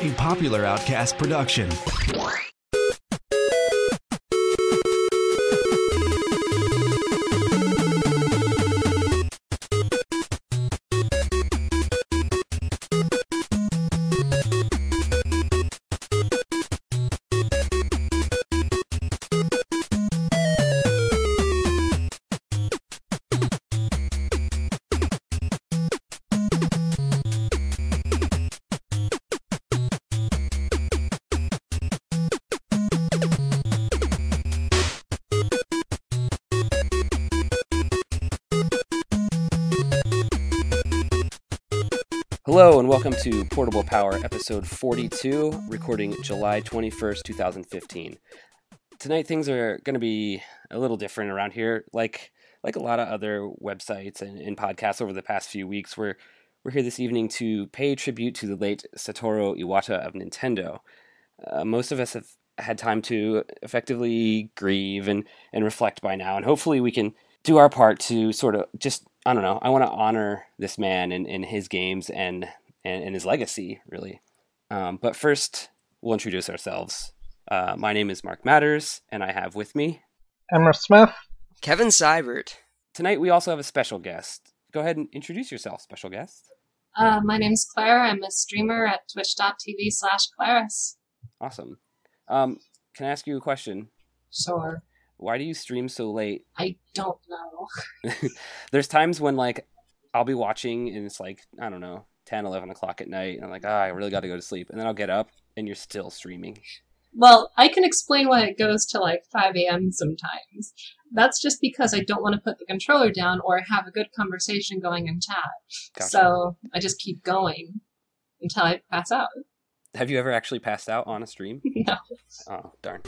A popular Outcast production. Welcome to Portable Power episode 42, recording July 21st, 2015. Tonight things are going to be a little different around here. Like like a lot of other websites and, and podcasts over the past few weeks, we're, we're here this evening to pay tribute to the late Satoru Iwata of Nintendo. Uh, most of us have had time to effectively grieve and, and reflect by now, and hopefully we can do our part to sort of just I don't know. I want to honor this man and, and his games and, and, and his legacy, really. Um, but first, we'll introduce ourselves. Uh, my name is Mark Matters, and I have with me Emma Smith. Kevin Seibert. Tonight, we also have a special guest. Go ahead and introduce yourself, special guest. Uh, my name's Claire. I'm a streamer at twitch.tv slash Claris. Awesome. Um, can I ask you a question? Sure. Why do you stream so late? I don't know. There's times when, like, I'll be watching and it's like, I don't know, 10, 11 o'clock at night. And I'm like, ah, I really got to go to sleep. And then I'll get up and you're still streaming. Well, I can explain why it goes to like 5 a.m. sometimes. That's just because I don't want to put the controller down or have a good conversation going in chat. Gotcha. So I just keep going until I pass out. Have you ever actually passed out on a stream? no. Oh, darn.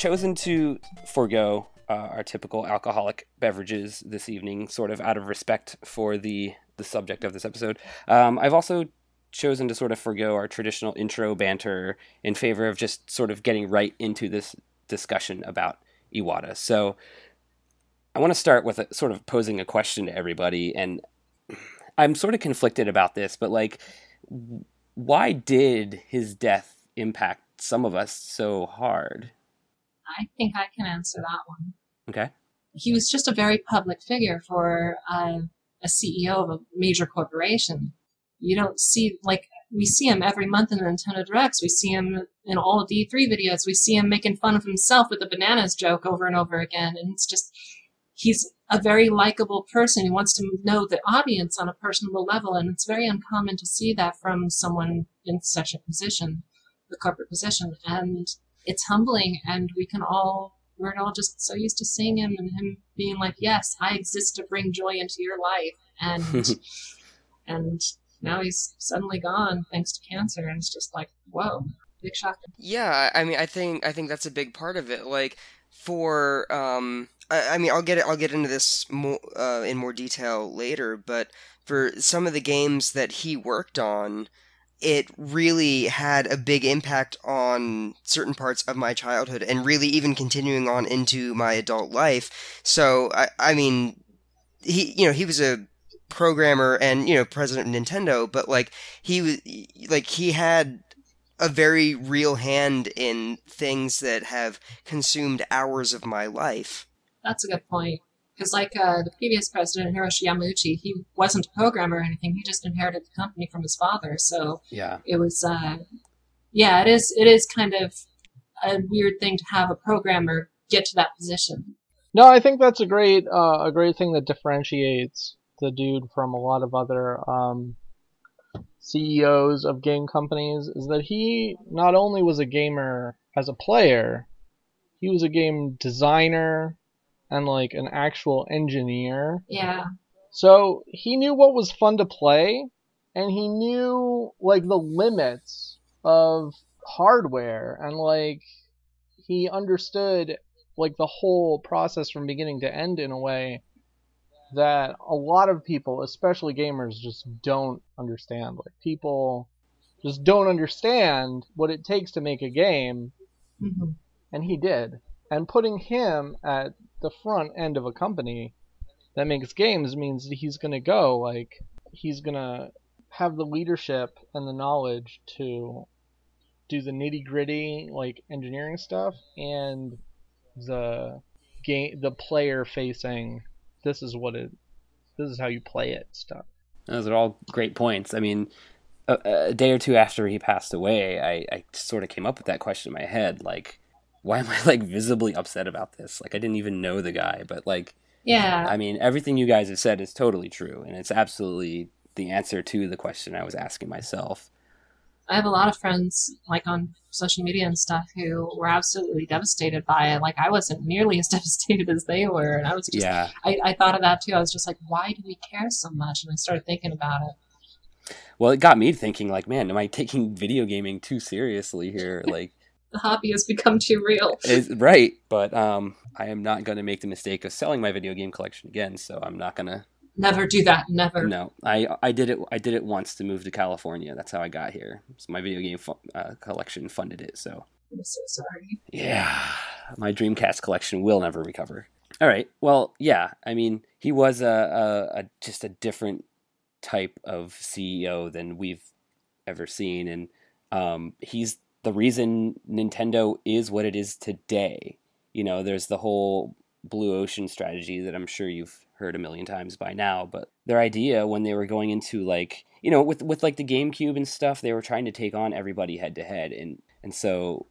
Chosen to forego uh, our typical alcoholic beverages this evening, sort of out of respect for the the subject of this episode. Um, I've also chosen to sort of forego our traditional intro banter in favor of just sort of getting right into this discussion about Iwata. So I want to start with a, sort of posing a question to everybody, and I'm sort of conflicted about this, but like, why did his death impact some of us so hard? I think I can answer that one. Okay. He was just a very public figure for uh, a CEO of a major corporation. You don't see, like, we see him every month in the Nintendo Directs. We see him in all D3 videos. We see him making fun of himself with the bananas joke over and over again. And it's just, he's a very likable person who wants to know the audience on a personal level. And it's very uncommon to see that from someone in such a position, the corporate position. And it's humbling. And we can all, we're all just so used to seeing him and him being like, yes, I exist to bring joy into your life. And, and, now he's suddenly gone thanks to cancer and it's just like whoa big shock Yeah, I mean, I think I think that's a big part of it. Like for, um, I, I mean, I'll get it. I'll get into this more uh, in more detail later. But for some of the games that he worked on, it really had a big impact on certain parts of my childhood, and really even continuing on into my adult life. So, I, I mean, he, you know, he was a programmer and you know president of Nintendo, but like he was like he had a very real hand in things that have consumed hours of my life. that's a good point because like uh, the previous president hiroshi yamauchi he wasn't a programmer or anything he just inherited the company from his father so Yeah. it was uh, yeah it is it is kind of a weird thing to have a programmer get to that position No, I think that's a great uh, a great thing that differentiates the dude from a lot of other um, CEOs of game companies is that he not only was a gamer as a player, he was a game designer and like an actual engineer. yeah So he knew what was fun to play, and he knew like the limits of hardware, and like he understood like the whole process from beginning to end in a way that a lot of people, especially gamers, just don't understand. Like people just don't understand what it takes to make a game, Mhm. and he did. And putting him at the front end of a company that makes games means that he's going to go like he's going to have the leadership and the knowledge to do the nitty-gritty like engineering stuff and the game the player facing this is what it this is how you play it stuff. Those are all great points. I mean, a, a day or two after he passed away, I, I sort of came up with that question in my head, like, why am I like visibly upset about this? Like, I didn't even know the guy, but like, Yeah. I mean, everything you guys have said is totally true, and it's absolutely the answer to the question I was asking myself. I have a lot of friends, like on social media and stuff, who were absolutely devastated by it. Like I wasn't nearly as devastated as they were, and I was just, Yeah, I, I thought of that too. I was just like, why do we care so much? And I started thinking about it. well, it got me thinking, like, man, am I taking video gaming too seriously here? Like, The hobby has become too real. it's, right, but um, I am not going to make the mistake of selling my video game collection again, so I'm not gonna. Never do that. Never. No, I I did it. I did it once to move to California. That's how I got here. So my video game fu- uh, collection funded it. So I'm so sorry. yeah, my Dreamcast collection will never recover. All right. Well, yeah. I mean, he was a, a, a just a different type of CEO than we've ever seen, and um, he's the reason Nintendo is what it is today. You know, there's the whole blue ocean strategy that I'm sure you've heard a million times by now, but their idea when they were going into like, you know, with with like the GameCube and stuff, they were trying to take on everybody head to head and and so,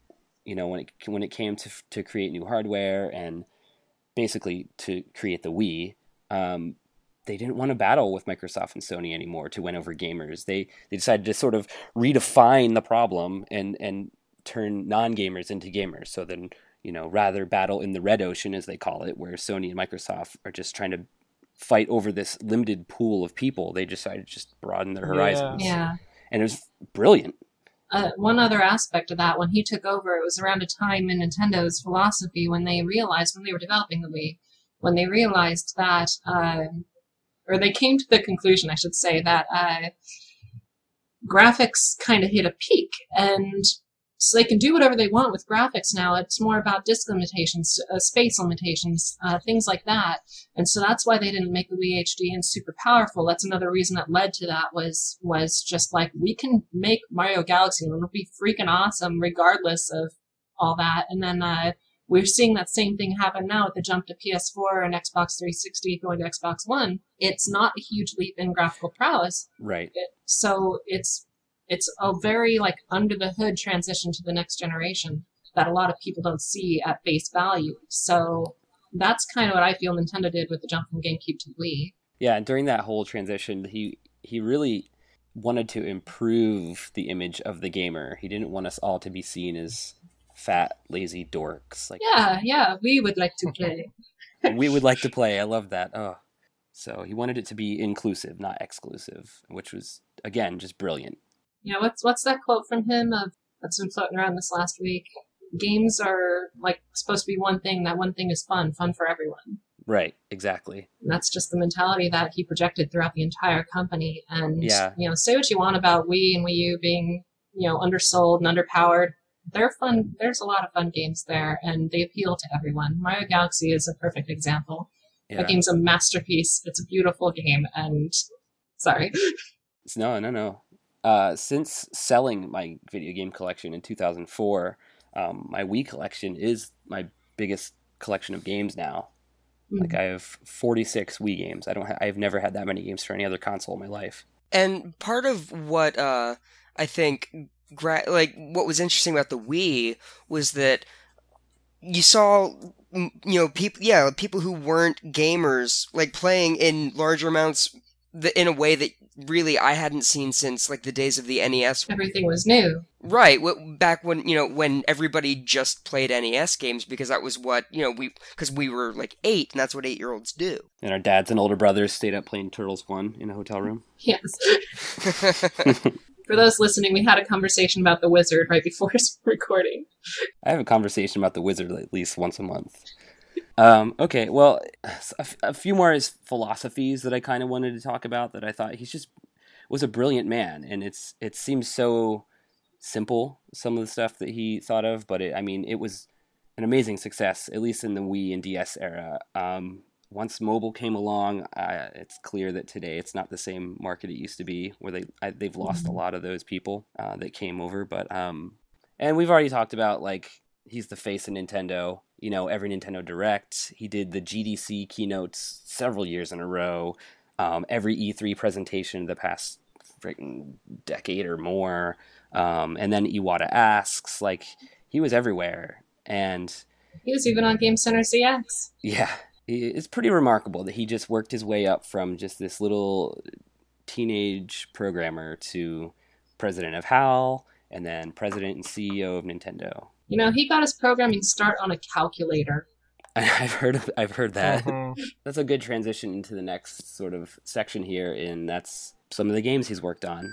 you know, when it when it came to to create new hardware and basically to create the Wii, um, they didn't want to battle with Microsoft and Sony anymore to win over gamers. They they decided to sort of redefine the problem and and turn non-gamers into gamers. So then, you know, rather battle in the red ocean as they call it, where Sony and Microsoft are just trying to fight over this limited pool of people, they decided to just broaden their Yeah. horizons. Yeah. And it was brilliant. uh, one other aspect of that, when he took over, it was around a time in Nintendo's philosophy when they realized, when they were developing the Wii, when they realized that, uh, or they came to the conclusion, I should say, that uh, graphics kind of hit a peak, and so they can do whatever they want with graphics now. It's more about disk limitations, uh, space limitations, uh, things like that. And so that's why they didn't make the Wii HD and super powerful. That's another reason that led to that was was just like we can make Mario Galaxy and it'll be freaking awesome regardless of all that. And then uh, we're seeing that same thing happen now with the jump to PS4 and Xbox 360 going to Xbox One. It's not a huge leap in graphical prowess, Right. it, so it's it's a very like under the hood transition to the next generation that a lot of people don't see at face value. So that's kind of what I feel Nintendo did with the jump from GameCube to Wii. Yeah, and during that whole transition, he he really wanted to improve the image of the gamer. He didn't want us all to be seen as fat, lazy dorks. Like Yeah, yeah, we would like to play. we would like to play. I love that. Oh, so he wanted it to be inclusive, not exclusive, which was again just brilliant. Yeah, what's what's that quote from him of that's been floating around this last week? Games are like supposed to be one thing. That one thing is fun, fun for everyone. Right, exactly. And that's just the mentality that he projected throughout the entire company. And Yeah. you know, say what you want about Wii and Wii U being you know undersold and underpowered. They're fun. There's a lot of fun games there, and they appeal to everyone. Mario Galaxy is a perfect example. Yeah. That game's a masterpiece. It's a beautiful game, and sorry, No, no, no. Uh, since selling my video game collection in 2004, um, my Wii collection is my biggest collection of games now. Like I have 46 Wii games. I don't. Ha- I've never had that many games for any other console in my life. And part of what uh, I think, gra- like, what was interesting about the Wii was that you saw, you know, people, yeah, people who weren't gamers, like, playing in larger amounts the, in a way that really I hadn't seen since, like, the days of the NES. everything was new. Right, wh- back when, you know, when everybody just played NES games because that was what, you know, we, because we were, like, eight, and that's what eight year olds do. And our dads and older brothers stayed up playing Turtles One in a hotel room. Yes. For those listening, we had a conversation about the wizard right before recording. I have a conversation about the Wizard at least once a month. Um, okay, well, a, f- a few more his philosophies that I kind of wanted to talk about that I thought he's just was a brilliant man, and it's it seems so simple some of the stuff that he thought of, but it, I mean it was an amazing success at least in the Wii and DS era. Um, once mobile came along, uh, it's clear that today it's not the same market it used to be, where they I, they've lost a lot of those people uh, that came over. But um, and we've already talked about like he's the face of Nintendo. You know, every Nintendo Direct, he did the GDC keynotes several years in a row. Um, every E3 presentation the past freaking decade or more. Um, and then Iwata asks, like he was everywhere, and He was even on Game Center CX. yeah, it's pretty remarkable that he just worked his way up from just this little teenage programmer to president of HAL and then president and CEO of Nintendo. You know, he got his programming start on a calculator. I've heard of, I've heard that. Mhm. That's a good transition into the next sort of section here, and that's some of the games he's worked on.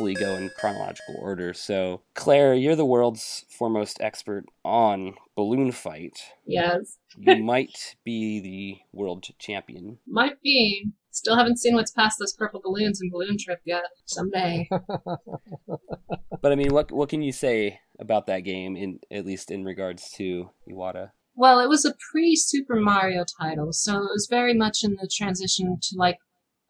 Very roughly go in chronological order. So, Claire, you're the world's foremost expert on balloon fight. Yes. You might be the world champion. Might be. Still haven't seen what's past those purple balloons in Balloon Trip yet. Someday. But I mean, what what can you say about that game, in at least in regards to Iwata? Well, it was a pre Super Mario title, so it was very much in the transition to like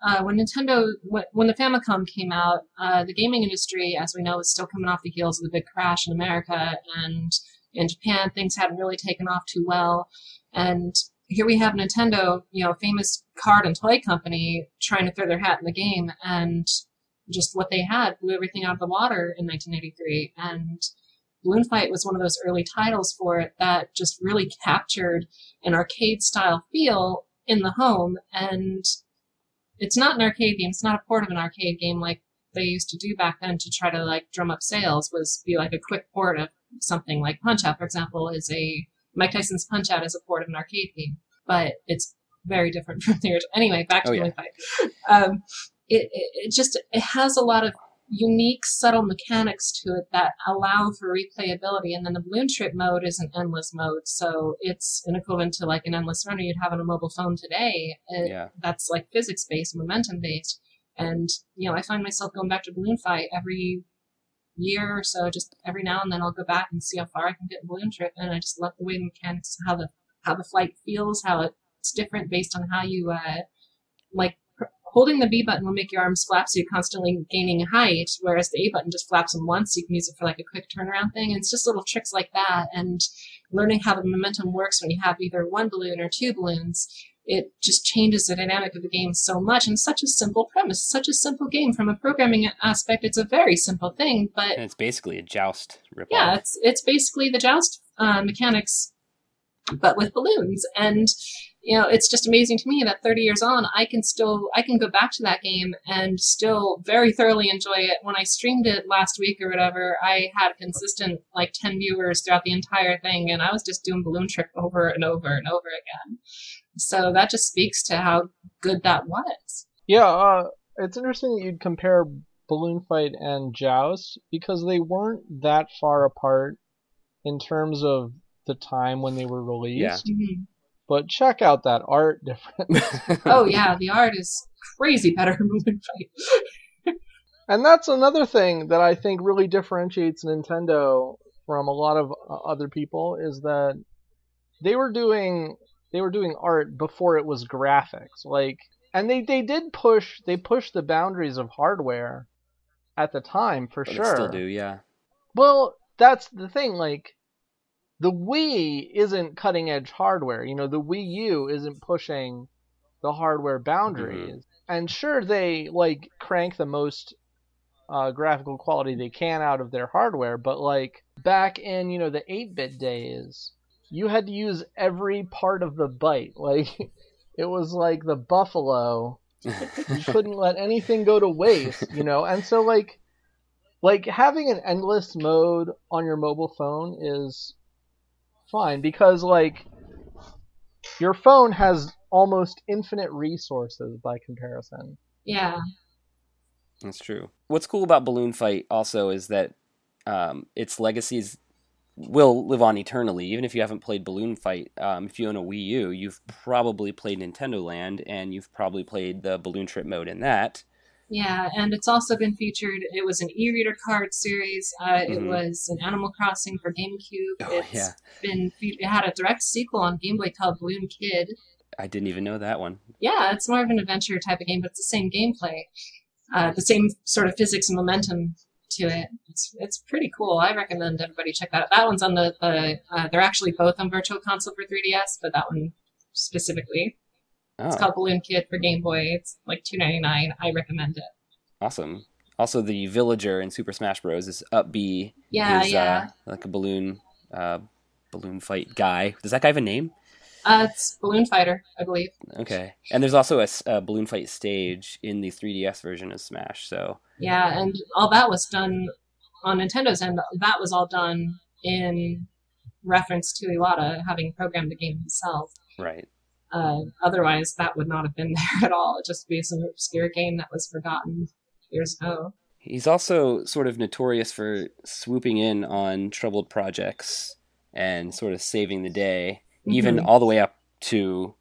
uh, when Nintendo, when, the Famicom came out, uh, the gaming industry, as we know, was still coming off the heels of the big crash in America, and in Japan, things hadn't really taken off too well. And here we have Nintendo, you know, famous card and toy company, trying to throw their hat in the game, and just what they had blew everything out of the water in 1983. And Balloon Fight was one of those early titles for it that just really captured an arcade style feel in the home. And it's not an arcade game. It's not a port of an arcade game like they used to do back then to try to like drum up sales was be like a quick port of something like Punch Out, for example, is a Mike Tyson's Punch Out is a port of an arcade game, but it's very different from the original. Anyway, back to Oh, yeah. Fight. Um, it, it, it just it has a lot of unique, subtle mechanics to it that allow for replayability. And then the balloon trip mode is an endless mode, so it's an equivalent to like an endless runner you'd have on a mobile phone today. It- Yeah. That's like physics based, momentum based. And, you know, I find myself going back to balloon fight every year or so, just every now and then I'll go back and see how far I can get in balloon trip. And I just love the way the mechanics, how the, how the flight feels, how it's different based on how you, uh, like holding the B button will make your arms flap so you're constantly gaining height, whereas the A button just flaps them once. So you can use it for like a quick turnaround thing. And it's just little tricks like that. And learning how the momentum works when you have either one balloon or two balloons, it just changes the dynamic of the game so much. And such a simple premise, such a simple game from a programming aspect. It's a very simple thing, but And it's basically a joust ripoff. yeah, it's it's basically the joust uh, mechanics, but with balloons. And you know, it's just amazing to me that 30 years on, I can still I can go back to that game and still very thoroughly enjoy it. When I streamed it last week or whatever, I had consistent like 10 viewers throughout the entire thing, and I was just doing balloon trip over and over and over again. So that just speaks to how good that was. Yeah, uh, it's interesting that you'd compare Balloon Fight and Joust because they weren't that far apart in terms of the time when they were released. Mhm. But check out that art difference. Oh yeah, the art is crazy better in fight. and that's another thing that I think really differentiates Nintendo from a lot of uh, other people is that they were doing they were doing art before it was graphics. Like and they, they did push they pushed the boundaries of hardware at the time for But sure. they still do, yeah. Well, that's the thing. Like, the Wii isn't cutting edge hardware. You know, the Wii U isn't pushing the hardware boundaries. And sure, they like crank the most uh, graphical quality they can out of their hardware, but like back in you know the 8-bit days, you had to use every part of the byte. Like it was like the buffalo. you couldn't let anything go to waste, you know. And so like like having an endless mode on your mobile phone is fine because like your phone has almost infinite resources by comparison. Yeah. That's true. What's cool about Balloon Fight also is that um, its legacies will live on eternally. Even if you haven't played Balloon Fight, um, if you own a Wii U, you've probably played Nintendo Land, and you've probably played the Balloon Trip mode in that. Yeah, and it's also been featured. It was an e-reader card series. Uh, It Mhm. was an Animal Crossing for GameCube. Oh, It's yeah. been it had a direct sequel on Game Boy called Balloon Kid. I didn't even know that one. Yeah, it's more of an adventure type of game, but it's the same gameplay, uh, the same sort of physics and momentum to it. It's it's pretty cool. I recommend everybody check that out. That one's on the, the uh, they're actually both on Virtual Console for 3DS, but that one specifically. It's Oh, called Balloon Kid for Game Boy. It's like two ninety nine. I recommend it. awesome. Also, the villager in Super Smash Bros. is Up B. Yeah, is, yeah. Uh, like a balloon, uh, balloon fight guy. Does that guy have a name? Uh, it's Balloon Fighter, I believe. Okay. And there's also a balloon fight stage in the 3DS version of Smash. So Yeah, and all that was done on Nintendo's end. That was all done in reference to Iwata having programmed the game himself. right. Uh, otherwise, that would not have been there at all. It'd just be some obscure game that was forgotten years ago. He's also sort of notorious for swooping in on troubled projects and sort of saving the day, even Mhm. all the way up to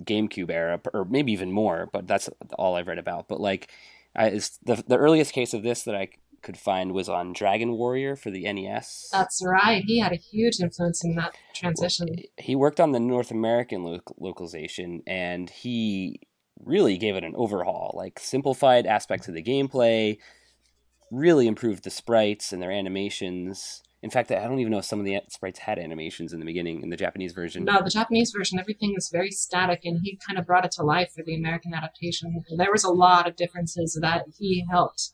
GameCube era, or maybe even more. But that's all I've read about. But like, I, the the earliest case of this that I could find was on Dragon Warrior for the NES. That's right. He had a huge influence in that transition. he worked on the North American lo- localization, and he really gave it an overhaul. Like simplified aspects of the gameplay, really improved the sprites and their animations. In fact, I don't even know if some of the sprites had animations in the beginning in the Japanese version. No, the Japanese version, everything was very static, and he kind of brought it to life for the American adaptation. There was a lot of differences that he helped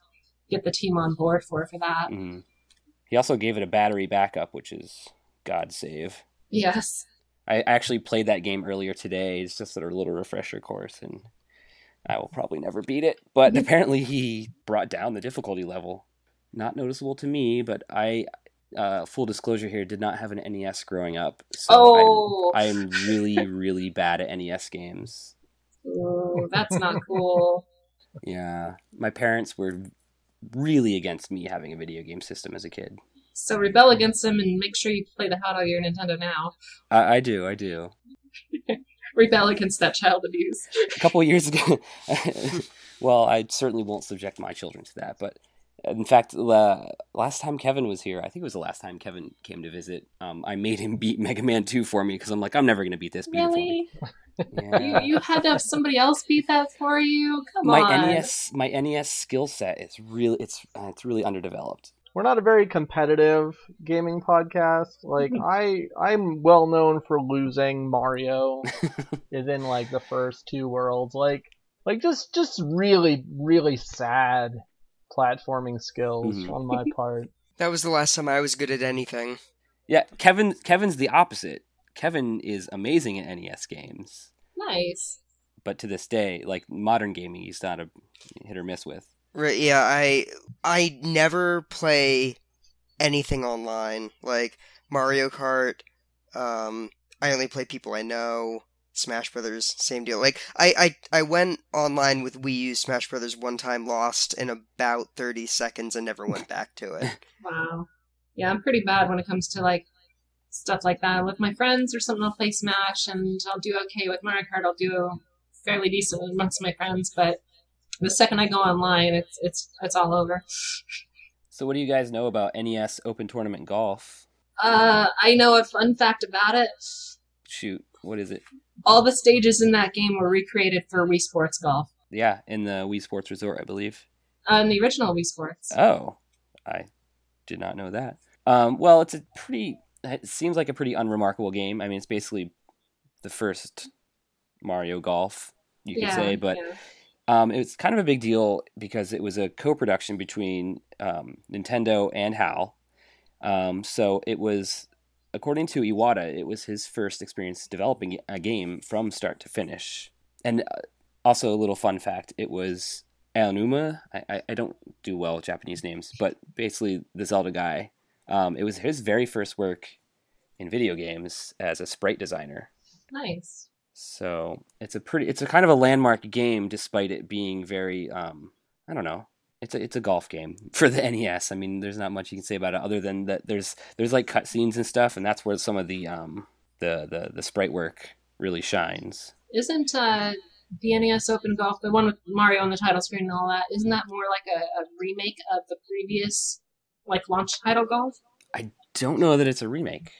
get the team on board for for that. Mhm. He also gave it a battery backup, which is God save. Yes. I actually played that game earlier today. It's just a little refresher course, and I will probably never beat it. But apparently, he brought down the difficulty level. Not noticeable to me, but I, uh, full disclosure here, did not have an NES growing up, so Oh. I'm, I'm really, really bad at NES games. Ooh, that's not cool. Yeah, my parents were really against me having a video game system as a kid. So rebel against them and make sure you play the hell out of your Nintendo now. I, I do, I do. Rebel against that child abuse. a couple of years ago. well, I certainly won't subject my children to that. But in fact, the last time Kevin was here, I think it was the last time Kevin came to visit. Um, I made him beat Mega Man Two for me because I'm like, I'm never going to beat this. Beat it for me. Really? Yeah. You, you had to have somebody else beat that for you? Come my on. NES, my NES skill set is really, it's uh, it's really underdeveloped. We're not a very competitive gaming podcast. Like I, I'm well known for losing Mario within like the first two worlds. Like, like just, just really, really sad platforming skills Mhm. on my part. That was the last time I was good at anything. Yeah, Kevin. Kevin's the opposite. Kevin is amazing at NES games, Nice. but to this day, like modern gaming, he's not a hit or miss with. Right, yeah, I I never play anything online. Like Mario Kart, um I only play people I know. Smash Brothers, same deal. Like I, I I went online with Wii U Smash Brothers one time, lost in about thirty seconds, and never went back to it. Wow. Yeah, I'm pretty bad when it comes to like stuff like that. With my friends or something, I'll play Smash and I'll do okay. With Mario Kart, I'll do fairly decent amongst my friends, but the second I go online, it's it's it's all over. So, what do you guys know about NES Open Tournament Golf? Uh, I know a fun fact about it. Shoot, what is it? All the stages in that game were recreated for Wii Sports Golf. Yeah, in the Wii Sports Resort, I believe. Uh, in the original Wii Sports. Oh, I did not know that. Um, well, it's a pretty. It seems like a pretty unremarkable game. I mean, it's basically the first Mario Golf. you could yeah, say, but yeah. um, it's kind of a big deal because it was a co-production between um, Nintendo and HAL. Um, so it was, according to Iwata, it was his first experience developing a game from start to finish. And uh, also a little fun fact: it was Aonuma. I, I, I don't do well with Japanese names, but basically the Zelda guy. Um, it was his very first work in video games as a sprite designer. nice. So it's a pretty, it's a kind of a landmark game, despite it being very, um, I don't know, it's a it's a golf game for the NES. I mean, there's not much you can say about it other than that there's there's like cutscenes and stuff, and that's where some of the um the the the sprite work really shines. Isn't uh, the NES Open Golf the one with Mario on the title screen and all that? Isn't that more like a, a remake of the previous like launch title golf? I don't know that it's a remake.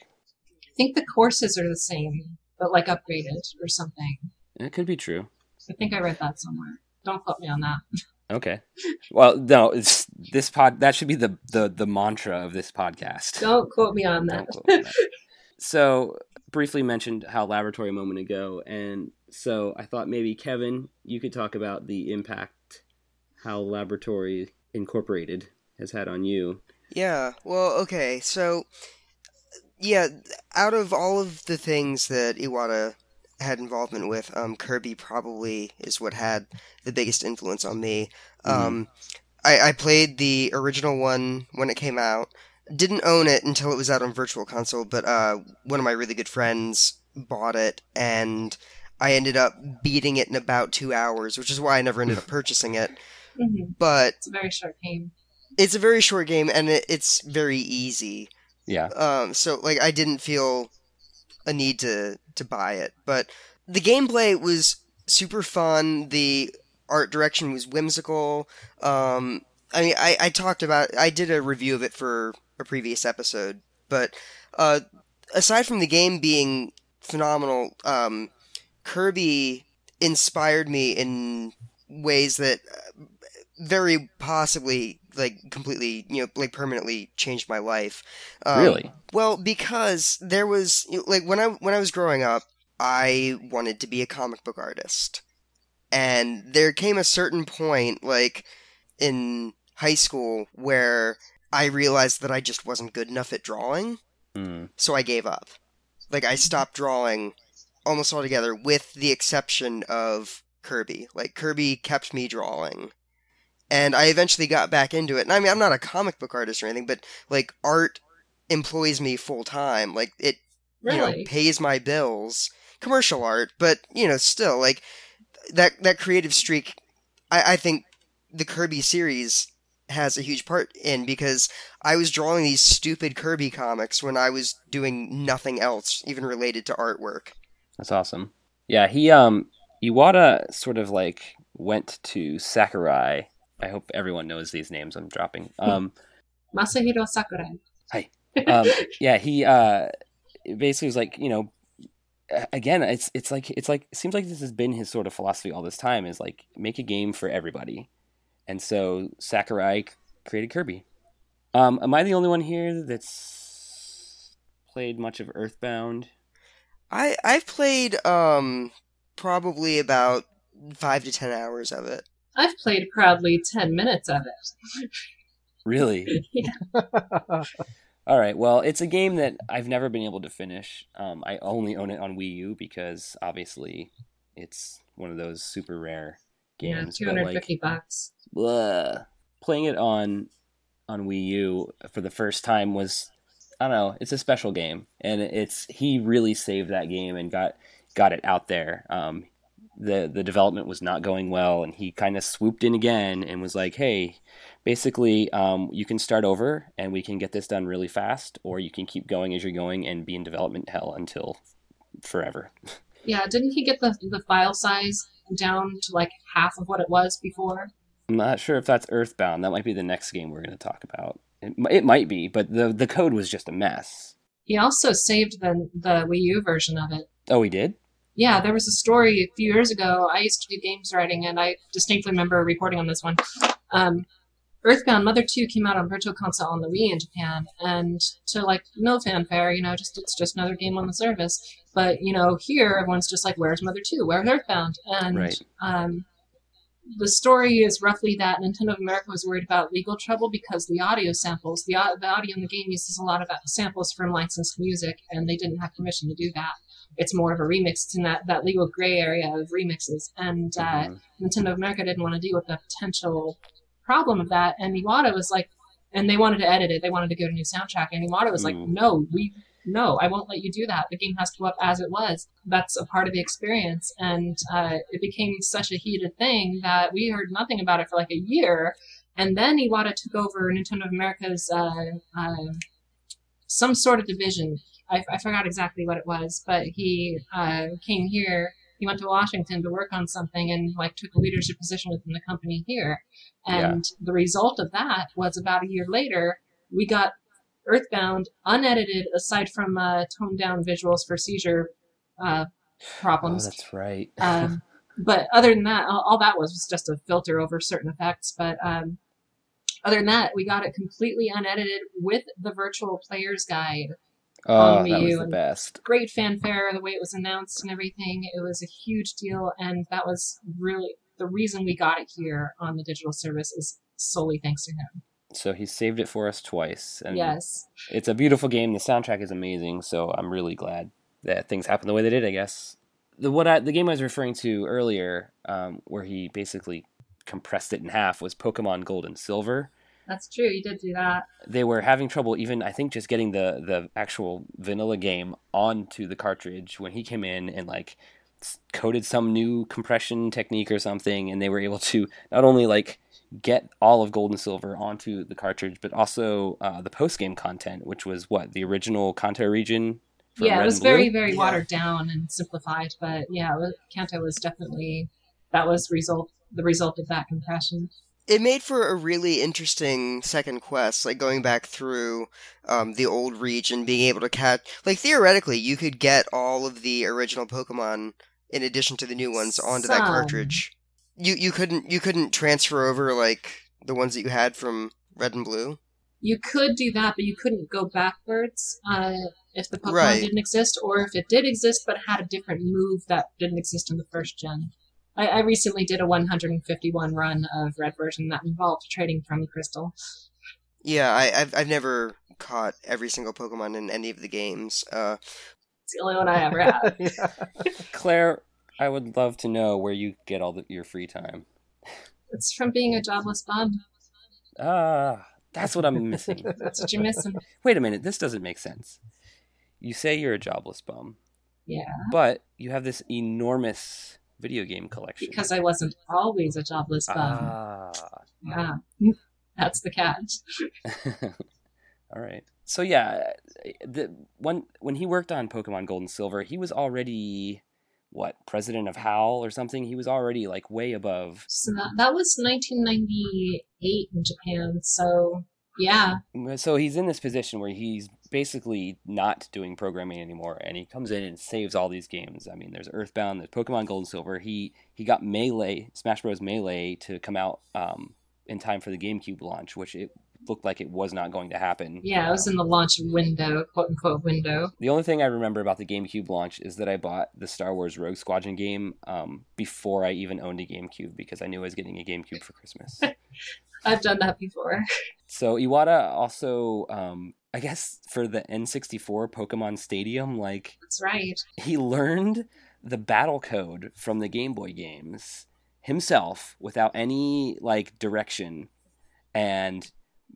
I think the courses are the same, but like upgraded or something. It could be true. I think I read that somewhere. Don't quote me on that. Okay. Well, no, it's this pod. That should be the the the mantra of this podcast. Don't quote me on that. Don't quote me on that. so briefly mentioned HAL laboratory a moment ago, and so I thought maybe Kevin, you could talk about the impact HAL Laboratory Incorporated has had on you. Yeah, well, okay, so yeah, out of all of the things that Iwata had involvement with, um, Kirby probably is what had the biggest influence on me. Um, I, I played the original one when it came out. Didn't own it until it was out on Virtual Console, but uh, one of my really good friends bought it, and I ended up beating it in about two hours, which is why I never ended up purchasing it. Mhm. But It's a very short game. it's a very short game, and it, it's very easy. Yeah. Um, so like I didn't feel a need to to buy it, but the gameplay was super fun. The art direction was whimsical. Um, I mean, I, I talked about I did a review of it for a previous episode, but uh, aside from the game being phenomenal, um, Kirby inspired me in ways that uh, very possibly like completely you know like permanently changed my life um, really? well, because there was like when I when I was growing up, I wanted to be a comic book artist. And there came a certain point like in high school where I realized that I just wasn't good enough at drawing, Mm. so I gave up. Like I stopped drawing almost altogether with the exception of Kirby. Like Kirby kept me drawing. And I eventually got back into it. And I mean, I'm not a comic book artist or anything, but like art employs me full time. Like it, you know, Really? pays my bills. Commercial art, but you know, still like that that creative streak. I, I think the Kirby series has a huge part in because I was drawing these stupid Kirby comics when I was doing nothing else, even related to artwork. That's awesome. Yeah, he um Iwata sort of like went to Sakurai. I hope everyone knows these names I'm dropping. Um Masahiro Sakurai. um, yeah, he uh, basically was like, you know, again, it's it's like it's like it seems like this has been his sort of philosophy all this time is like make a game for everybody, and so Sakurai created Kirby. Um, am I the only one here that's played much of Earthbound? I I've played um probably about five to ten hours of it. I've played proudly 10 minutes of it. Really? All right. Well, it's a game that I've never been able to finish. Um, I only own it on Wii U because obviously it's one of those super rare Yeah, games. like, 250 bucks. Blah. Playing it on on Wii U for the first time was I don't know, it's a special game and it's he really saved that game and got got it out there. Um the the development was not going well and he kind of swooped in again and was like, "Hey, basically um, you can start over and we can get this done really fast or you can keep going as you're going and be in development hell until forever." Yeah, didn't he get the, the file size down to like half of what it was before? I'm not sure if that's Earthbound. That might be the next game we're going to talk about. It, it might be, but the the code was just a mess. He also saved the, the Wii U version of it. Oh, he did. Yeah, there was a story a few years ago. I used to do games writing, and I distinctly remember reporting on this one. Um, Earthbound Mother 2 came out on Virtual Console on the Wii in Japan, and to like no fanfare, you know, just it's just another game on the service. But you know, here everyone's just like, "Where's Mother 2? Where's Earthbound?" And Right. um, the story is roughly that Nintendo of America was worried about legal trouble because the audio samples, the, the audio in the game uses a lot of samples from licensed music, and they didn't have permission to do that. It's more of a remix. It's in that, that legal gray area of remixes. And uh, Mhm. Nintendo of America didn't want to deal with the potential problem of that. And Iwata was like, and they wanted to edit it. They wanted to get a new soundtrack. And Iwata was like, Mm. no, we, no, I won't let you do that. The game has to go up as it was. That's a part of the experience. And uh, it became such a heated thing that we heard nothing about it for like a year. And then Iwata took over Nintendo of America's uh, uh, some sort of division. I, I forgot exactly what it was, but he uh, came here. He went to Washington to work on something and like took a leadership position within the company here. And the result of that was about a year later, we got Earthbound unedited, aside from uh, toned down visuals for seizure uh, Oh, problems. that's right. um, but other than that, all, all that was was just a filter over certain effects. But um, other than that, we got it completely unedited with the virtual player's guide. Oh, that was the best. Great fanfare, the way it was announced and everything. It was a huge deal, and that was really the reason we got it here on the digital service is solely thanks to him. So he saved it for us twice, and yes. it's a beautiful game. The soundtrack is amazing, so I'm really glad that things happened the way they did. I guess the what I, the game I was referring to earlier, um, where he basically compressed it in half, was Pokemon Gold and Silver. That's true. You did do that. They were having trouble, even I think, just getting the the actual vanilla game onto the cartridge when he came in and like coded some new compression technique or something, and they were able to not only like get all of gold and silver onto the cartridge, but also uh, the post game content, which was what the original Kanto region. yeah, Red it was very, very Yeah. watered down and simplified. But yeah, it was- Kanto was definitely that was result the result of that compression. It made for a really interesting second quest, like going back through um, the old region, being able to catch. Like theoretically, you could get all of the original Pokemon in addition to the new ones onto that cartridge. You you couldn't you couldn't transfer over like the ones that you had from Red and Blue. You could do that, but you couldn't go backwards uh, if the Pokemon Right. didn't exist, or if it did exist but had a different move that didn't exist in the first gen. I, I recently did a 151 run of Red version that involved trading from the Crystal. Yeah, I, I've I've never caught every single Pokemon in any of the games. Uh, It's the only one I ever had. yeah. Claire, I would love to know where you get all the, your free time. it's from being a jobless bum. Ah, that's what I'm missing. That's what you're missing. Wait a minute, this doesn't make sense. You say you're a jobless bum, Yeah, but you have this enormous video game collection. because I wasn't always a jobless bum. ah, Yeah, that's the catch. all right. So yeah, the one when he worked on Pokemon Gold and Silver, he was already what president of HAL or something. He was already like way above. So that, that was 1998 in Japan. So yeah, So he's in this position where he's basically not doing programming anymore, and he comes in and saves all these games. I mean, there's Earthbound, there's Pokemon Gold and Silver. He he got Melee, Smash Bros. Melee, to come out um, in time for the GameCube launch, which it looked like it was not going to happen. yeah, it was in the launch window, quote unquote window. The only thing I remember about the GameCube launch is that I bought the Star Wars Rogue Squadron game um, before I even owned a GameCube because I knew I was getting a GameCube for Christmas. I've done that before. so Iwata also, um, I guess, for the N64 Pokemon Stadium, like That's right. he learned the battle code from the Game Boy games himself without any like direction, and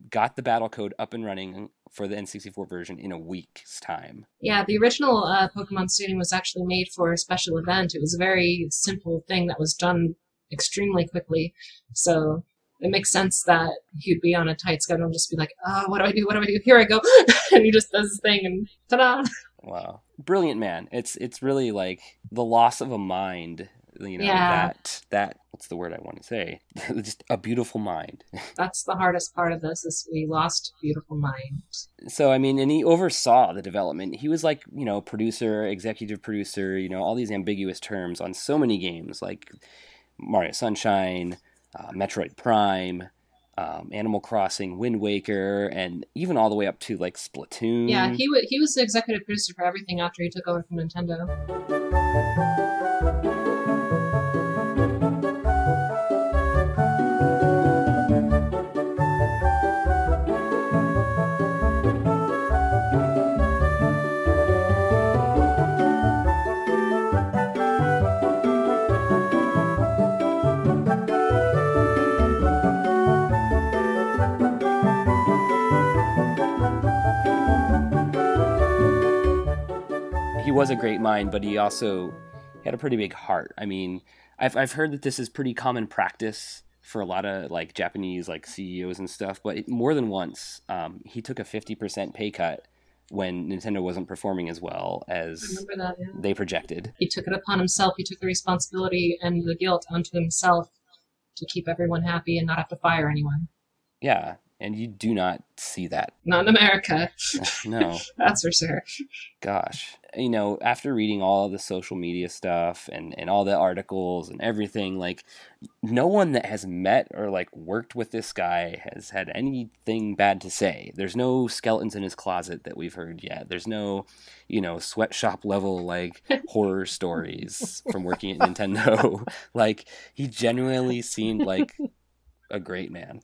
got the battle code up and running for the N64 version in a week's time. Yeah, the original uh, Pokemon Stadium was actually made for a special event. It was a very simple thing that was done extremely quickly. So it makes sense that he'd be on a tight schedule and just be like, oh, what do I do? What do I do? Here I go. and he just does his thing and ta-da. Wow, brilliant man! It's it's really like the loss of a mind. You know Yeah. that that what's the word I want to say? Just a beautiful mind. That's the hardest part of this is we lost beautiful mind. So I mean, and he oversaw the development. He was like you know producer, executive producer. You know all these ambiguous terms on so many games like Mario Sunshine, uh, Metroid Prime. um, Animal Crossing, Wind Waker, and even all the way up to like Splatoon. Yeah, he w- he was the executive producer for everything after he took over from Nintendo. Was a great mind, but he also had a pretty big heart. I mean, I've I've heard that this is pretty common practice for a lot of like Japanese like CEOs and stuff. But it, more than once, um, he took a fifty percent pay cut when Nintendo wasn't performing as well as that. Yeah. they projected. He took it upon himself. He took the responsibility and the guilt onto himself to keep everyone happy and not have to fire anyone. Yeah, and you do not see that. Not in America, No. that's for sure. gosh you know after reading all the social media stuff and and all the articles and everything like no one that has met or like worked with this guy has had anything bad to say. There's no skeletons in his closet that we've heard yet. There's no you know sweatshop level like horror stories from working at nintendo. Like he genuinely seemed like a great man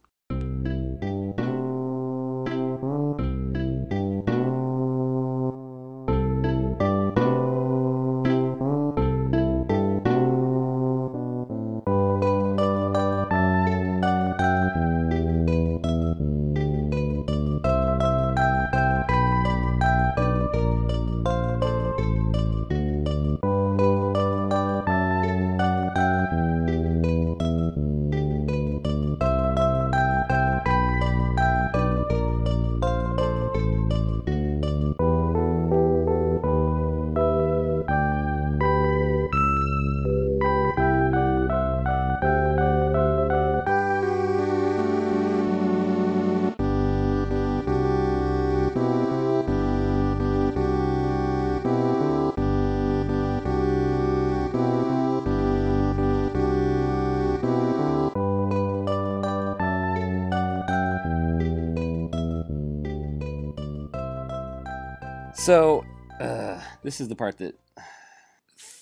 So, uh, this is the part that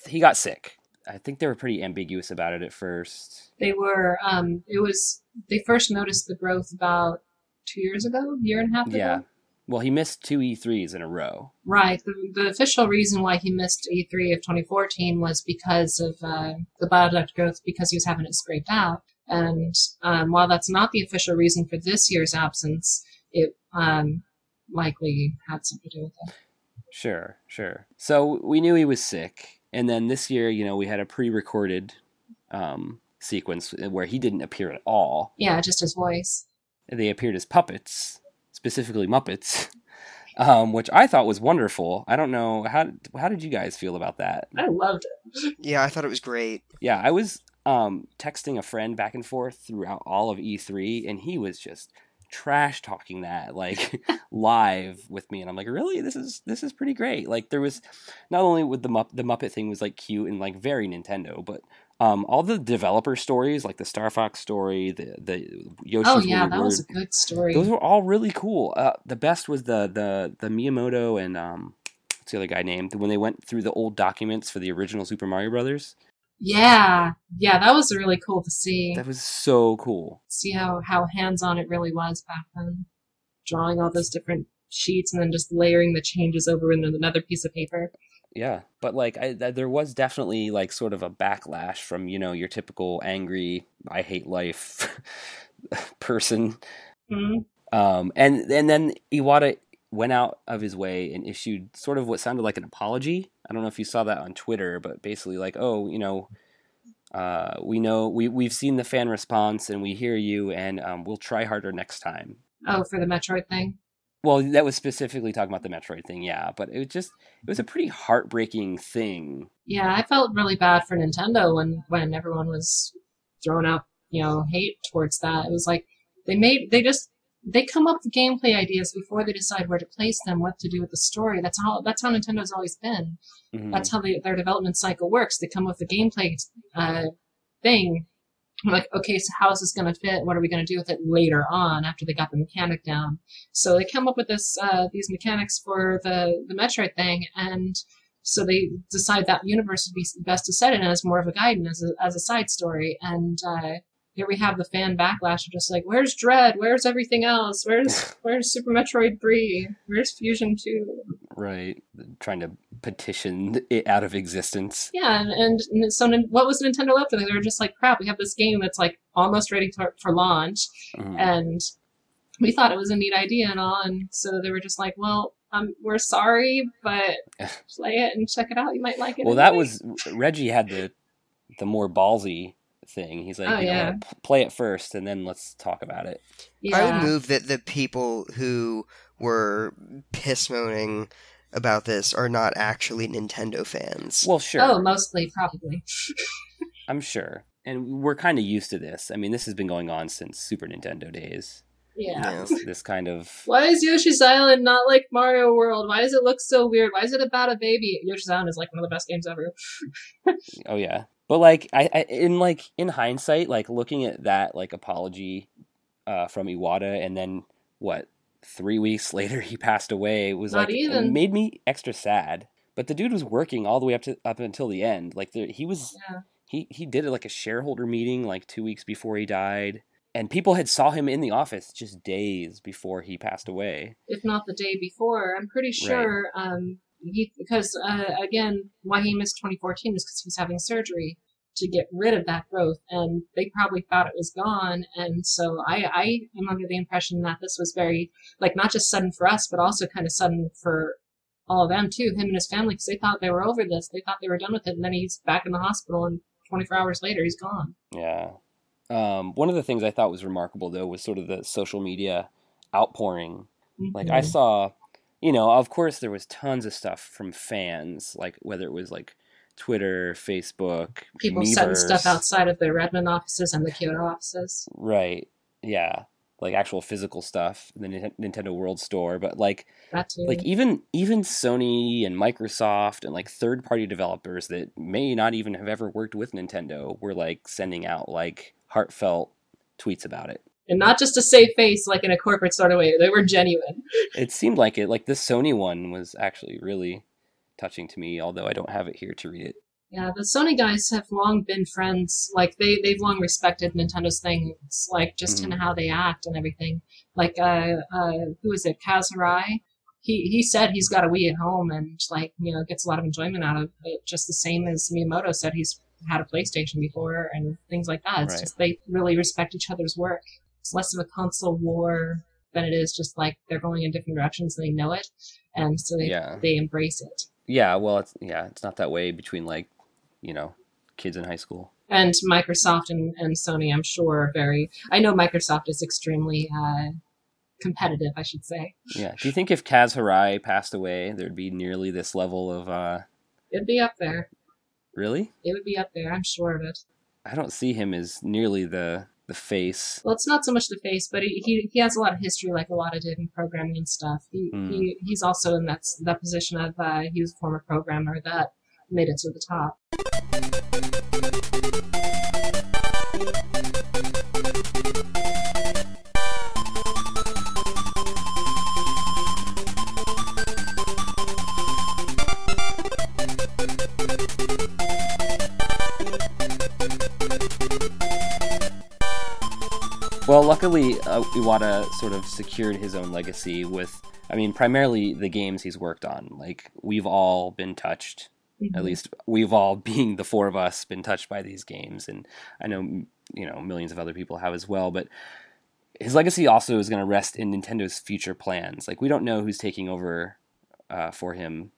he got sick. I think they were pretty ambiguous about it at first. They were. Um, it was. They first noticed the growth about two years ago, year and a half ago. Yeah. Well, he missed two E3s in a row. Right. The, the official reason why he missed E3 of 2014 was because of uh, the bile duct growth, because he was having it scraped out. And um, while that's not the official reason for this year's absence, it um, likely had something to do with it. Sure, sure. So we knew he was sick, and then this year, you know, we had a pre-recorded um, sequence where he didn't appear at all. Yeah, just his voice. They appeared as puppets, specifically Muppets, um, which I thought was wonderful. I don't know how how did you guys feel about that? I loved it. Yeah, I thought it was great. Yeah, I was um, texting a friend back and forth throughout all of E3, and he was just trash talking that like live with me and I'm like really? This is this is pretty great. Like there was not only with the Mupp- the Muppet thing was like cute and like very Nintendo but um all the developer stories like the Star Fox story the the Yoshi's Oh yeah, that was a good story. those were all really cool. Uh the best was the the the Miyamoto and um what's the other guy named? When they went through the old documents for the original Super Mario Brothers yeah, yeah, that was really cool to see. that was so cool see how how hands on it really was back then. Drawing all those different sheets and then just layering the changes over in another piece of paper. Yeah, but like I, th- there was definitely like sort of a backlash from you know your typical angry I hate life person, hmm um, and and then Iwata went out of his way and issued sort of what sounded like an apology. I don't know if you saw that on Twitter, but basically like oh you know. Uh, we know we we've seen the fan response and we hear you and um, we'll try harder next time. Oh, for the Metroid thing. Well, that was specifically talking about the Metroid thing, yeah. But it was just it was a pretty heartbreaking thing Yeah, I felt really bad for Nintendo when when everyone was throwing out you know hate towards that. It was like they made they just they come up with gameplay ideas before they decide where to place them, what to do with the story. That's how that's how Nintendo's always been. Mhm. That's how they, their development cycle works. They come up with a gameplay uh, thing, I'm like, okay, so how is this going to fit? What are we going to do with it later on after they got the mechanic down? So they come up with this uh, these mechanics for the the Metroid thing, and so they decide that universe would be best to set it in as more of a guide and as a, as a side story. And uh, here we have the fan backlash of just like, where's Dread? Where's everything else? Where's where's Super Metroid Three? Where's Fusion Two? Right, trying to petition it out of existence. Yeah, and, and so what was Nintendo left with? They were just like, crap, we have this game that's like almost ready to, for launch, Mhm. and we thought it was a neat idea and all, and so they were just like, well, um, we're sorry, but play it and check it out. You might like it. Well, that was Reggie had the the more ballsy thing. He's like, Oh, you know, yeah. p- play it first, and then let's talk about it. yeah. I would move that the people who were piss moaning about this are not actually Nintendo fans. Well, sure, Oh, mostly probably. I'm sure, and we're kind of used to this. I mean, this has been going on since Super Nintendo days. Yeah. Yeah. This, this kind of Why is Yoshi's Island not like Mario World? Why does it look so weird? Why is it about a baby? Yoshi's Island is like one of the best games ever. oh yeah, but like I, I in like in hindsight, like looking at that like apology uh, from Iwata, and then what three weeks later he passed away was Not like even. made me extra sad. But the dude was working all the way up to up until the end. Like the, he was Yeah. he he did it like a shareholder meeting like two weeks before he died, and people had saw him in the office just days before he passed away. if not the day before. I'm pretty sure um, he because uh, again, why he missed 2014 is because he was having surgery to get rid of that growth, and they probably thought it was gone. And so I, I am under the impression that this was very like not just sudden for us, but also kind of sudden for all of them too, him and his family, because they thought they were over this, they thought they were done with it, and then he's back in the hospital, and 24 hours later he's gone. Yeah. Um, one of the things I thought was remarkable though was sort of the social media outpouring. Like I Mhm. saw, you know, of course there was tons of stuff from fans, like whether it was like Twitter, Facebook, people setting stuff outside of the Redmond offices and the Kyoto offices. Right. Yeah. Like actual physical stuff in the Nin- Nintendo World Store, but like like even even Sony and Microsoft and like third party developers that may not even have ever worked with Nintendo were like sending out like heartfelt tweets about it. And not just to save face like in a corporate sort of way. They were genuine. It seemed like it. Like this Sony one was actually really touching to me, although I don't have it here to read it. Yeah, the Sony guys have long been friends. Like they they've long respected Nintendo's things, like just in Mhm. how they act and everything. Like uh uh who is it, Kaz Hirai? He he said he's got a Wii at home and like you know gets a lot of enjoyment out of it, just the same as Miyamoto said he's had a PlayStation before and things like that. It's Right. just they really respect each other's work. It's less of a console war than it is just like they're going in different directions and they know it, and so they Yeah. they embrace it. Yeah, well, it's yeah, it's not that way between like, you know, kids in high school. and Microsoft and, and Sony, I'm sure, are very. I know Microsoft is extremely uh, competitive, I should say. Yeah. Do you think if Kaz Hirai passed away, there'd be nearly this level of uh It'd be up there. really? It would be up there. I'm sure of it. I don't see him as nearly the the face. Well, it's not so much the face, but he, he, he has a lot of history, like a lot of did in programming and stuff. He, Hmm. he he's also in that that position of uh, he was a former programmer that made it to the top. Luckily, uh, Iwata sort of secured his own legacy with, I mean, primarily the games he's worked on. Like, we've all been touched, at Mhm. least we've all, being the four of us, been touched by these games. And I know, you know, millions of other people have as well. But his legacy also is going to rest in Nintendo's future plans. Like, we don't know who's taking over uh, for him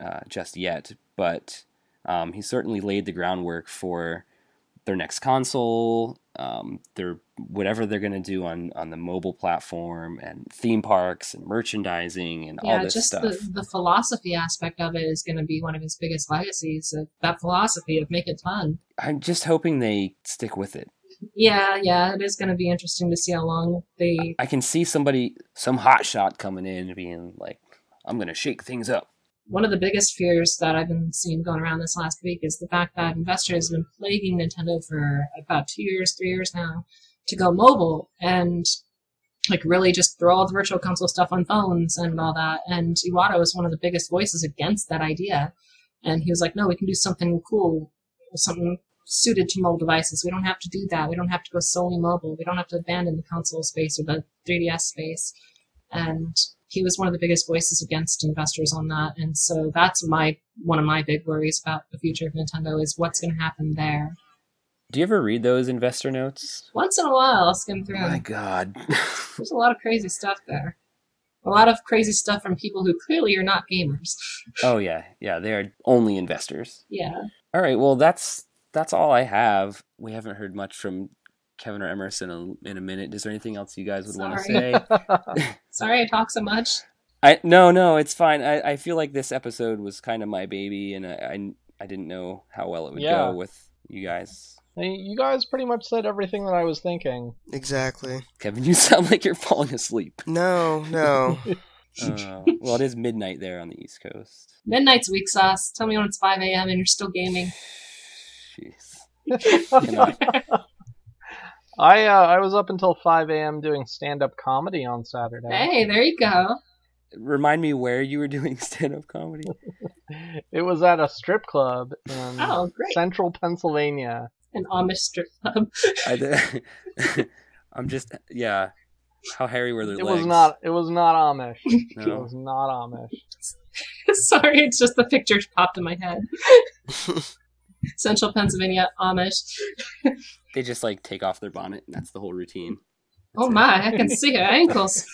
uh, just yet, but um, he certainly laid the groundwork for their next console, um, their whatever they're going to do on on the mobile platform and theme parks and merchandising and all this just stuff. the, the philosophy aspect of it is going to be one of his biggest legacies. That philosophy of make it fun. I'm just hoping they stick with it. Yeah, yeah, it is going to be interesting to see how long they. I can see somebody, some hot shot coming in and being like, "I'm going to shake things up." one of the biggest fears that I've been seeing going around this last week is the fact that investors have been plaguing Nintendo for about two years, three years now to go mobile and like really just throw all the virtual console stuff on phones and all that. And Iwata was one of the biggest voices against that idea. And he was like, no, we can do something cool, something suited to mobile devices. We don't have to do that. We don't have to go solely mobile. We don't have to abandon the console space or the 3DS space. And he was one of the biggest voices against investors on that. And so that's my one of my big worries about the future of Nintendo is what's going to happen there. Do you ever read those investor notes? Once in a while, I'll skim through. My. God. There's a lot of crazy stuff there. A lot of crazy stuff from people who clearly are not gamers. oh yeah, yeah. They are only investors. Yeah. All right. Well, that's that's all I have. We haven't heard much from Kevin or Emerson in a, in a minute. Is there anything else you guys would want to say? Sorry I talk so much. I no no, it's fine. I, I feel like this episode was kind of my baby, and I, I I didn't know how well it would Yeah. go with you guys. Hey, You guys pretty much said everything that I was thinking. Exactly. Kevin, you sound like you're falling asleep. No, no. Uh, well, it is midnight there on the East Coast. Midnight's weak sauce. Tell me when it's 5 a.m. and you're still gaming. Jeez. I uh, I was up until 5 a.m. doing stand up comedy on Saturday. Hey, there you go. Remind me where you were doing stand up comedy. It was at a strip club in Oh, central Pennsylvania. An Amish strip club. I, I'm just yeah. How hairy were their It legs? was not. It was not Amish. It was not Amish. Sorry, it's just the pictures popped in my head. Central Pennsylvania Amish. They just like take off their bonnet, and that's the whole routine. Oh my, I can see her ankles.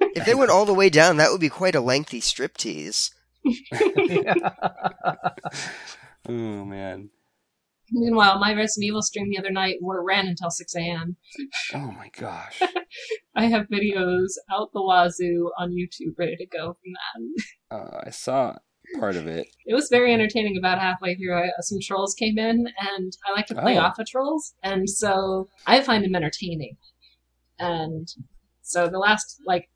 if they went all the way down, that would be quite a lengthy striptease. Oh man. Meanwhile, my Resident Evil stream the other night were ran until 6 a.m. Oh my gosh. I have videos out the wazoo on YouTube ready to go from that. Uh, I saw part of it. It was very entertaining about halfway through. I, some trolls came in, and I like to play Oh. off of trolls, and so I find them entertaining. And so the last like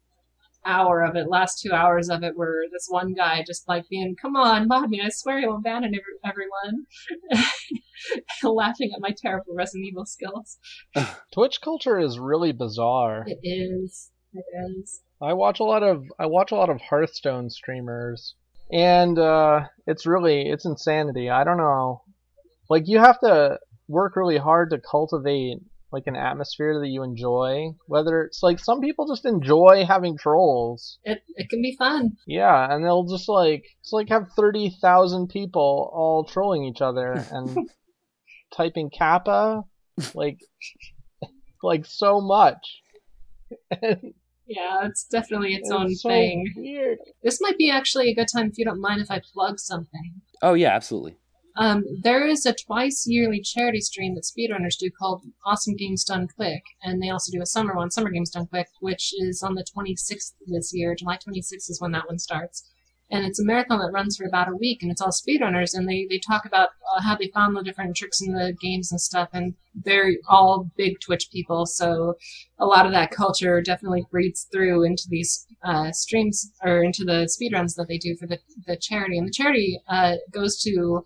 hour of it, last two hours of it, were this one guy just like being, "Come on, mod me! I swear you won't abandon every- everyone," laughing at my terrible Resident Evil skills. Twitch culture is really bizarre. It is. It is. I watch a lot of I watch a lot of Hearthstone streamers, and uh, it's really it's insanity. I don't know, like you have to work really hard to cultivate like an atmosphere that you enjoy. Whether it's like some people just enjoy having trolls, It it can be fun. yeah, and they'll just like it's like have thirty thousand people all trolling each other and typing kappa, like like so much. Yeah, it's definitely its, own so thing. Weird. This might be actually a good time if you don't mind if I plug something. Oh yeah, absolutely. Um, there is a twice yearly charity stream that speedrunners do called Awesome Games Done Quick, and they also do a summer one, Summer Games Done Quick, which is on the 26th this year. July 26th is when that one starts. And it's a marathon that runs for about a week, and it's all speedrunners, and they, they talk about uh, how they found the different tricks in the games and stuff, and they're all big Twitch people, so a lot of that culture definitely breeds through into these uh, streams, or into the speedruns that they do for the, the charity. And the charity uh, goes to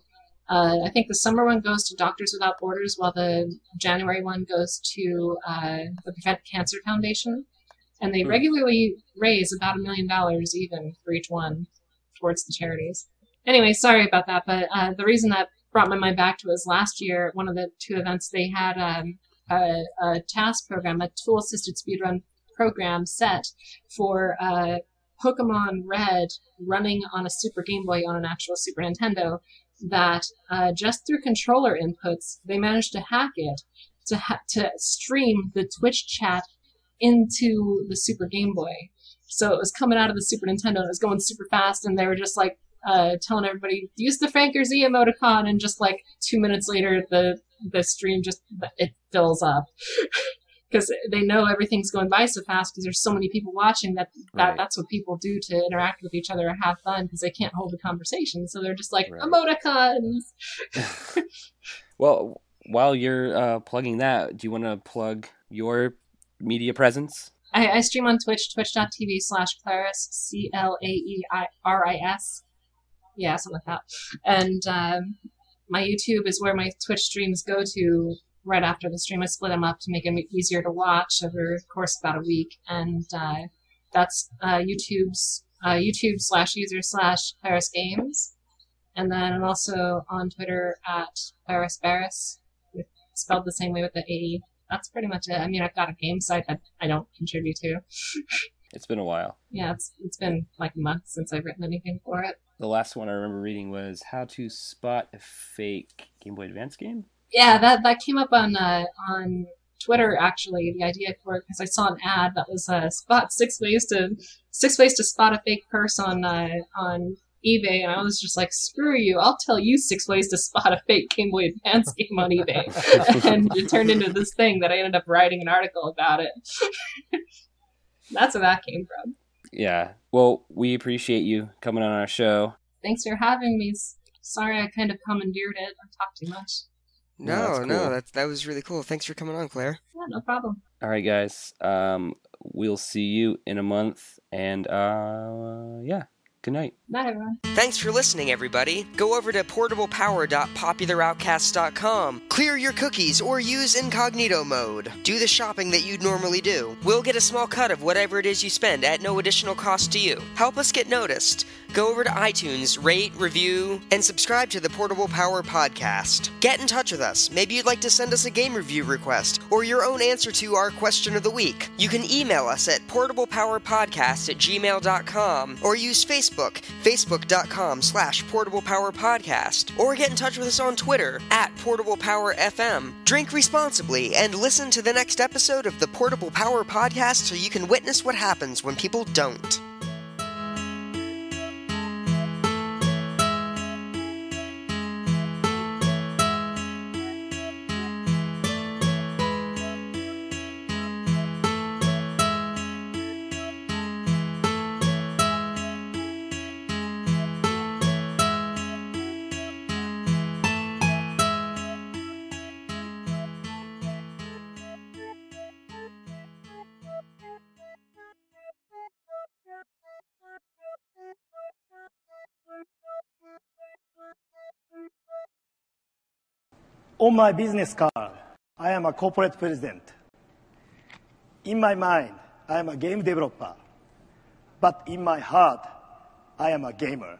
uh, I think the summer one goes to Doctors Without Borders, while the January one goes to uh, the Prevent Cancer Foundation. And they Hmm. regularly raise about a million dollars even for each one towards the charities. Anyway, sorry about that, but uh, the reason that brought my mind back to was last year, one of the two events, they had um, a, a TAS program, a tool assisted speedrun program set for uh, Pokemon Red running on a Super Game Boy on an actual Super Nintendo that uh, just through controller inputs, they managed to hack it to ha- to stream the Twitch chat into the Super Game Boy. So it was coming out of the Super Nintendo and it was going super fast, and they were just like uh, telling everybody use the FrankerZ emoticon, and just like two minutes later, the the stream just it fills up. Because they know everything's going by so fast because there's so many people watching that, that Right. that's what people do to interact with each other and have fun because they can't hold a conversation. So they're just like Right. emoticons. well, while you're uh, plugging that, do you want to plug your media presence? I, I stream on Twitch, twitch.tv slash Claris, C L A E I R I S. Yeah, something like that. And um, my YouTube is where my Twitch streams go to right after the stream. I split them up to make them easier to watch over the course of about a week. And uh, that's uh, YouTube's uh, YouTube slash user slash Paris Games. And then I'm also on Twitter at Paris Barris, spelled the same way with the A. That's pretty much it. I mean, I've got a game site that I don't contribute to. It's been a while. Yeah, it's it's been like a month since I've written anything for it. The last one I remember reading was How to Spot a Fake Game Boy Advance Game. Yeah, that that came up on uh, on Twitter actually. The idea for it because I saw an ad that was uh, spot six ways to six ways to spot a fake purse on uh, on eBay, and I was just like, screw you! I'll tell you six ways to spot a fake Game Boy Advance game on eBay, and it turned into this thing that I ended up writing an article about it. That's where that came from. Yeah. Well, we appreciate you coming on our show. Thanks for having me. Sorry, I kind of commandeered it. I talked too much. No, No, that's no, cool. that that was really cool. Thanks for coming on, Claire. Yeah, no problem. All right, guys. Um, we'll see you in a month, and uh, yeah. Good night. Night, everyone. Thanks for listening, everybody. Go over to portablepower.popularoutcast.com. Clear your cookies or use incognito mode. Do the shopping that you'd normally do. We'll get a small cut of whatever it is you spend at no additional cost to you. Help us get noticed. Go over to iTunes, rate, review, and subscribe to the Portable Power Podcast. Get in touch with us. Maybe you'd like to send us a game review request or your own answer to our question of the week. You can email us at portablepowerpodcast at gmail.com or use Facebook, facebook.com slash portablepowerpodcast, or get in touch with us on Twitter at portablepowerfm. Drink responsibly and listen to the next episode of the Portable Power Podcast so you can witness what happens when people don't. On my business card, I am a corporate president. In my mind, I am a game developer. But in my heart, I am a gamer.